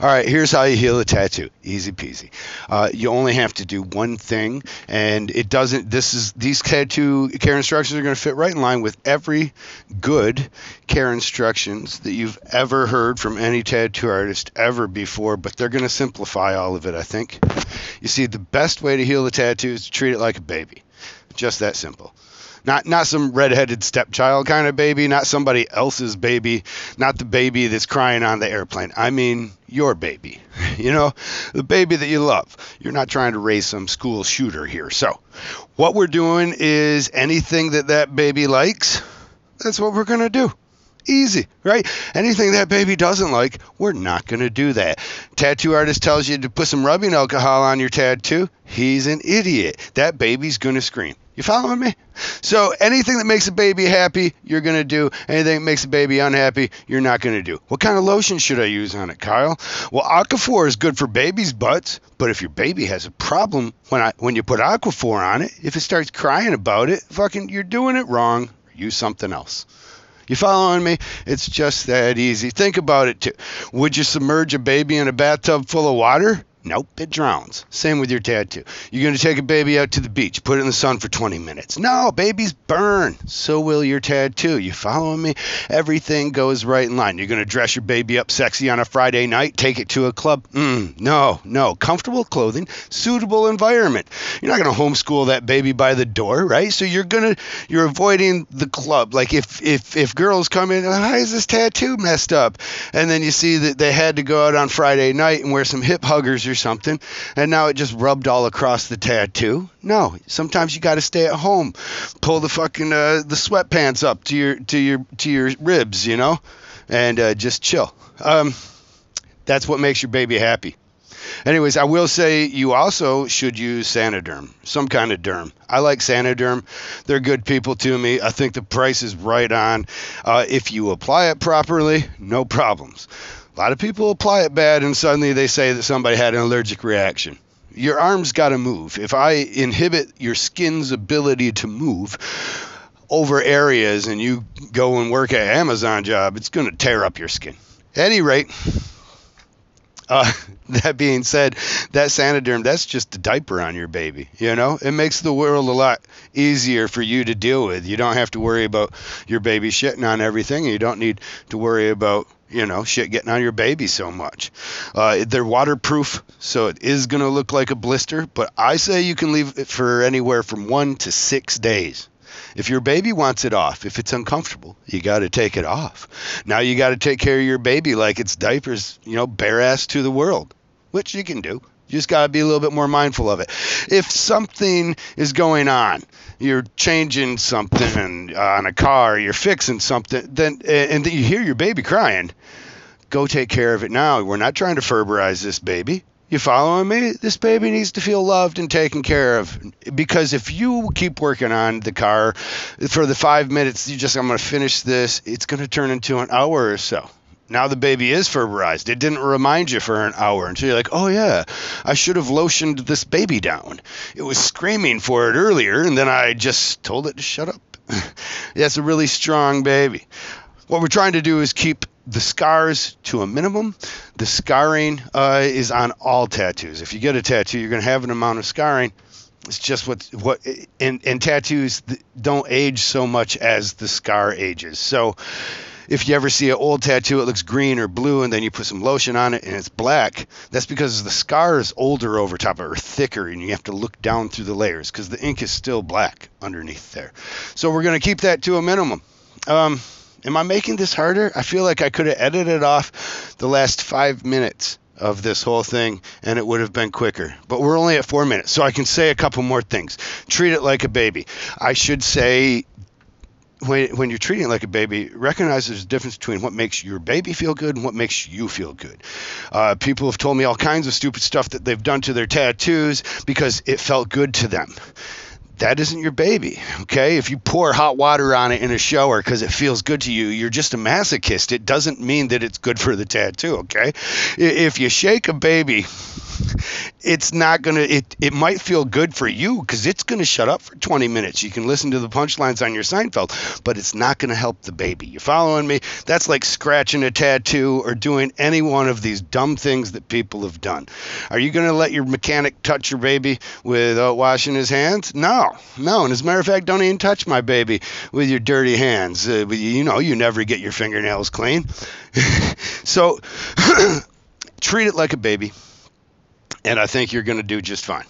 All right, here's how you heal a tattoo. Easy peasy. Uh, you only have to do one thing, and it doesn't. This is these tattoo care instructions are going to fit right in line with every good care instructions that you've ever heard from any tattoo artist ever before. But they're going to simplify all of it. I think. You see, the best way to heal the tattoo is to treat it like a baby. Just that simple. Not not some redheaded stepchild kind of baby, not somebody else's baby, not the baby that's crying on the airplane. I mean your baby. You know, the baby that you love. You're not trying to raise some school shooter here. So, what we're doing is anything that that baby likes, that's what we're going to do. Easy, right? Anything that baby doesn't like, we're not going to do that. Tattoo artist tells you to put some rubbing alcohol on your tattoo. He's an idiot. That baby's going to scream. You following me? So anything that makes a baby happy, you're going to do. Anything that makes a baby unhappy, you're not going to do. What kind of lotion should I use on it, Kyle? Well, Aquaphor is good for babies' butts, but if your baby has a problem when I when you put Aquaphor on it, if it starts crying about it, fucking you're doing it wrong. Use something else. You following me? It's just that easy. Think about it too. Would you submerge a baby in a bathtub full of water? Nope, it drowns. Same with your tattoo. You're going to take a baby out to the beach, put it in the sun for 20 minutes. No, babies burn. So will your tattoo. You following me? Everything goes right in line. You're going to dress your baby up sexy on a Friday night, take it to a club. Mm, no, no. Comfortable clothing, suitable environment. You're not going to homeschool that baby by the door, right? So you're going to you're avoiding the club. Like if if if girls come in, why is this tattoo messed up? And then you see that they had to go out on Friday night and wear some hip huggers or something, and now it just rubbed all across the tattoo. No, sometimes you got to stay at home, pull the fucking uh, the sweatpants up to your to your to your ribs, you know, and uh, just chill. Um, that's what makes your baby happy. Anyways, I will say you also should use Saniderm, some kind of derm. I like Saniderm. They're good people to me. I think the price is right on. Uh, if you apply it properly, no problems. A lot of people apply it bad and suddenly they say that somebody had an allergic reaction. Your arms got to move. If I inhibit your skin's ability to move over areas and you go and work an Amazon job, it's going to tear up your skin. At any rate, uh, that being said, that Saniderm, that's just a diaper on your baby. You know, it makes the world a lot easier for you to deal with. You don't have to worry about your baby shitting on everything. You don't need to worry about you know, shit getting on your baby so much. Uh, they're waterproof, so it is going to look like a blister, but I say you can leave it for anywhere from one to six days. If your baby wants it off, if it's uncomfortable, you got to take it off. Now you got to take care of your baby like it's diapers, you know, bare ass to the world, which you can do. You just got to be a little bit more mindful of it. If something is going on, you're changing something uh, on a car, you're fixing something, then and you hear your baby crying, go take care of it now. We're not trying to ferberize this baby. You following me? This baby needs to feel loved and taken care of. Because if you keep working on the car for the five minutes, you just, I'm going to finish this, it's going to turn into an hour or so now the baby is ferberized. It didn't remind you for an hour until you're like, oh yeah, I should have lotioned this baby down. It was screaming for it earlier, and then I just told it to shut up. it's a really strong baby. What we're trying to do is keep the scars to a minimum. The scarring uh, is on all tattoos. If you get a tattoo, you're going to have an amount of scarring. It's just what what and, and tattoos don't age so much as the scar ages. So if you ever see an old tattoo, it looks green or blue, and then you put some lotion on it and it's black, that's because the scar is older over top or thicker, and you have to look down through the layers because the ink is still black underneath there. So we're going to keep that to a minimum. Um, am I making this harder? I feel like I could have edited off the last five minutes of this whole thing and it would have been quicker. But we're only at four minutes, so I can say a couple more things. Treat it like a baby. I should say when, when you're treating it like a baby, recognize there's a difference between what makes your baby feel good and what makes you feel good. Uh, people have told me all kinds of stupid stuff that they've done to their tattoos because it felt good to them. That isn't your baby, okay? If you pour hot water on it in a shower because it feels good to you, you're just a masochist. It doesn't mean that it's good for the tattoo, okay? If you shake a baby it's not going to it it might feel good for you cuz it's going to shut up for 20 minutes. You can listen to the punchlines on your Seinfeld, but it's not going to help the baby. You following me? That's like scratching a tattoo or doing any one of these dumb things that people have done. Are you going to let your mechanic touch your baby without washing his hands? No. No, and as a matter of fact, don't even touch my baby with your dirty hands. Uh, you know, you never get your fingernails clean. so treat it like a baby, and I think you're going to do just fine.